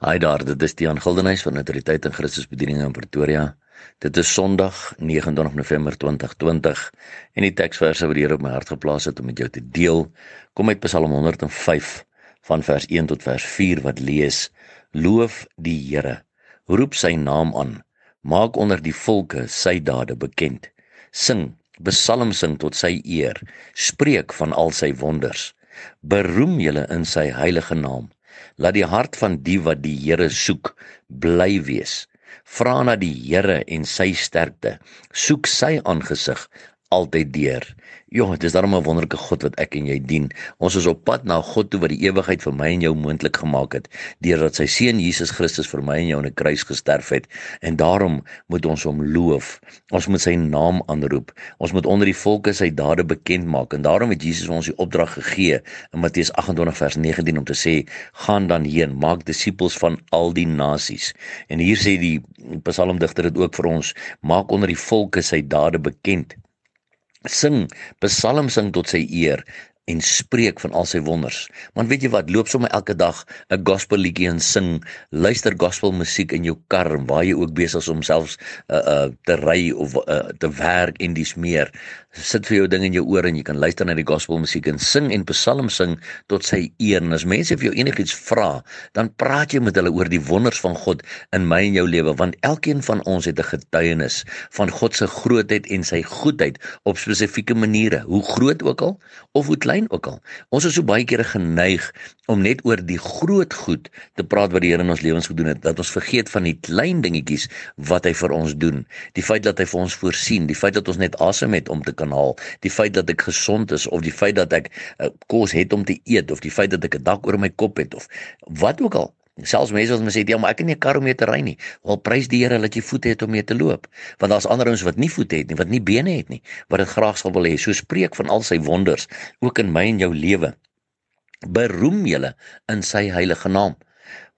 Hi daar, dit is Tiaan Gildenhuys van Autoriteit in Christus Bediening in Pretoria. Dit is Sondag, 29 November 2020 en die teksverse wat die Here op my hart geplaas het om met jou te deel, kom uit Psalm 105 van vers 1 tot vers 4 wat lees: Loof die Here, roep sy naam aan, maak onder die volke sy dade bekend. Sing, psalm sing tot sy eer, spreek van al sy wonders. Beroem julle in sy heilige naam. Laat die hart van die wat die Here soek bly wees. Vra na die Here en sy sterkte. Soek sy aangesig altyd deur. Ja, dis daarom 'n wonderlike God wat ek en jy dien. Ons is op pad na God toe wat die ewigheid vir my en jou moontlik gemaak het deurdat sy seun Jesus Christus vir my en jou aan 'n kruis gesterf het. En daarom moet ons hom loof. Ons moet sy naam aanroep. Ons moet onder die volke sy dade bekend maak. En daarom het Jesus ons die opdrag gegee in Matteus 28 vers 19 om te sê: "Gaan dan heen, maak disippels van al die nasies." En hier sê die Psalmdigter dit ook vir ons: "Maak onder die volke sy dade bekend." Sing psalm sing tot sy eer en spreek van al sy wonders. Want weet jy wat, loop sommer elke dag 'n gospel liedjie en sing, luister gospel musiek in jou kar waar jy ook besig is om selfs uh, uh te ry of uh, te werk en dis meer. Sit vir jou ding in jou oor en jy kan luister na die gospel musiek en sing en psalm sing tot sy eer. En as mense vir jou enigiets vra, dan praat jy met hulle oor die wonders van God in my en jou lewe want elkeen van ons het 'n getuienis van God se grootheid en sy goedheid op spesifieke maniere, hoe groot ook al of hoe klein klein ook al. Ons is so baie kere geneig om net oor die groot goed te praat wat die Here in ons lewens gedoen het, dat ons vergeet van die klein dingetjies wat hy vir ons doen. Die feit dat hy vir ons voorsien, die feit dat ons net asem het om te kan haal, die feit dat ek gesond is of die feit dat ek uh, kos het om te eet of die feit dat ek 'n dak oor my kop het of wat ook al. Selfs mense wat sê ja, maar ek het nie 'n kar om mee te ry nie. Wel prys die Here dat jy voete het om mee te loop. Want daar's ander ouens wat nie voete het nie, wat nie bene het nie, wat dit graag sal wil hê. So spreek van al sy wonders ook in my en jou lewe. Beroem julle in sy heilige naam.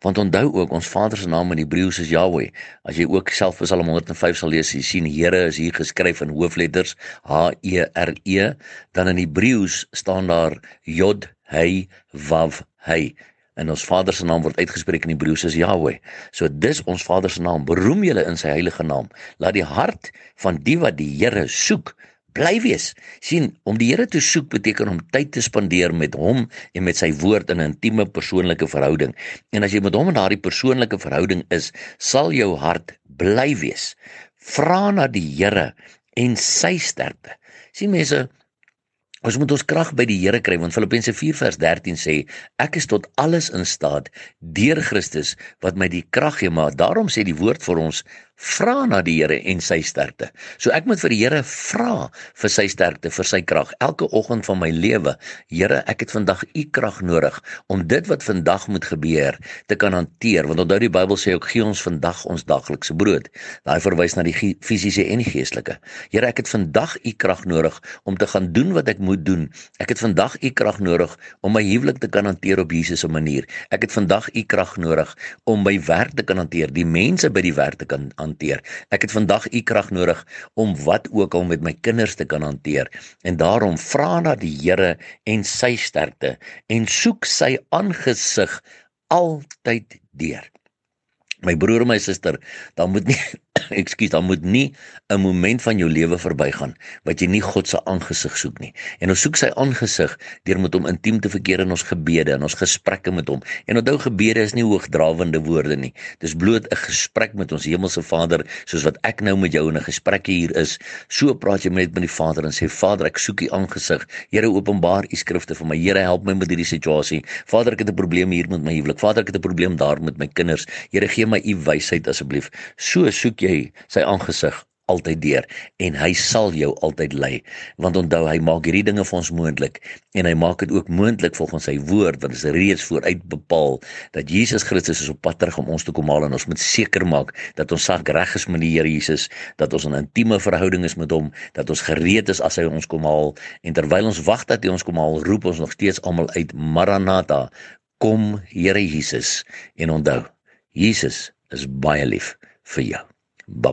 Want onthou ook ons Vader se naam in Hebreëus is Jahweh. As jy ook self Psalm 105 sal lees, jy sien Here is hier geskryf in hoofletters H E R E, dan in Hebreëus staan daar Jod He Vav He en ons Vader se naam word uitgespreek in Hebreëus is Yahweh. So dis ons Vader se naam. Beroem julle in sy heilige naam. Laat die hart van die wat die Here soek bly wees. sien, om die Here te soek beteken om tyd te spandeer met hom en met sy woord in 'n intieme persoonlike verhouding. En as jy met hom in daardie persoonlike verhouding is, sal jou hart bly wees. Vra na die Here en sy sterkte. sien mense, Ons moet ons krag by die Here kry want Filippense 4 vers 13 sê ek is tot alles in staat deur Christus wat my die krag gee. Maar daarom sê die woord vir ons vra na die Here en sy sterkte. So ek moet vir die Here vra vir sy sterkte, vir sy krag elke oggend van my lewe. Here, ek het vandag u krag nodig om dit wat vandag moet gebeur te kan hanteer. Want onthou die Bybel sê ook gee ons vandag ons daglikse brood. Daai verwys na die fisiese en die geestelike. Here, ek het vandag u krag nodig om te gaan doen wat ek moet doen. Ek het vandag u krag nodig om my huwelik te kan hanteer op Jesus se manier. Ek het vandag u krag nodig om my werk te kan hanteer, die mense by die werk te kan hanteer hanteer. Ek het vandag u krag nodig om wat ook al met my kinders te kan hanteer. En daarom vra na die Here en sy sterkte en soek sy aangesig altyd deur. My broer en my suster, dan moet nie ekskuus, dan moet nie 'n moment van jou lewe verbygaan wat jy nie God se aangesig soek nie. En ons soek sy aangesig deur met hom intiem te verkeer in ons gebede en ons gesprekke met hom. En onthou gebede is nie hoogdrawende woorde nie. Dis bloot 'n gesprek met ons hemelse Vader, soos wat ek nou met jou in 'n gesprek hier is. So praat jy net met die Vader en sê Vader, ek soek U aangesig. Here, openbaar U skrifte vir my. Here, help my met hierdie situasie. Vader, ek het 'n probleem hier met my huwelik. Vader, ek het 'n probleem daar met my kinders. Here, gee my U wysheid asseblief. So soek jy sy aangesig altyd deur en hy sal jou altyd lei want onthou hy maak hierdie dinge vir ons moontlik en hy maak dit ook moontlik volgens sy woord wat is reeds vooruit bepaal dat Jesus Christus is op pad terug om ons te kom haal en ons moet seker maak dat ons sak reg is met die Here Jesus dat ons 'n intieme verhouding is met hom dat ons gereed is as hy ons kom haal en terwyl ons wag dat hy ons kom haal roep ons nog steeds almal uit Maranatha kom Here Jesus en onthou Jesus is baie lief vir jou. Bye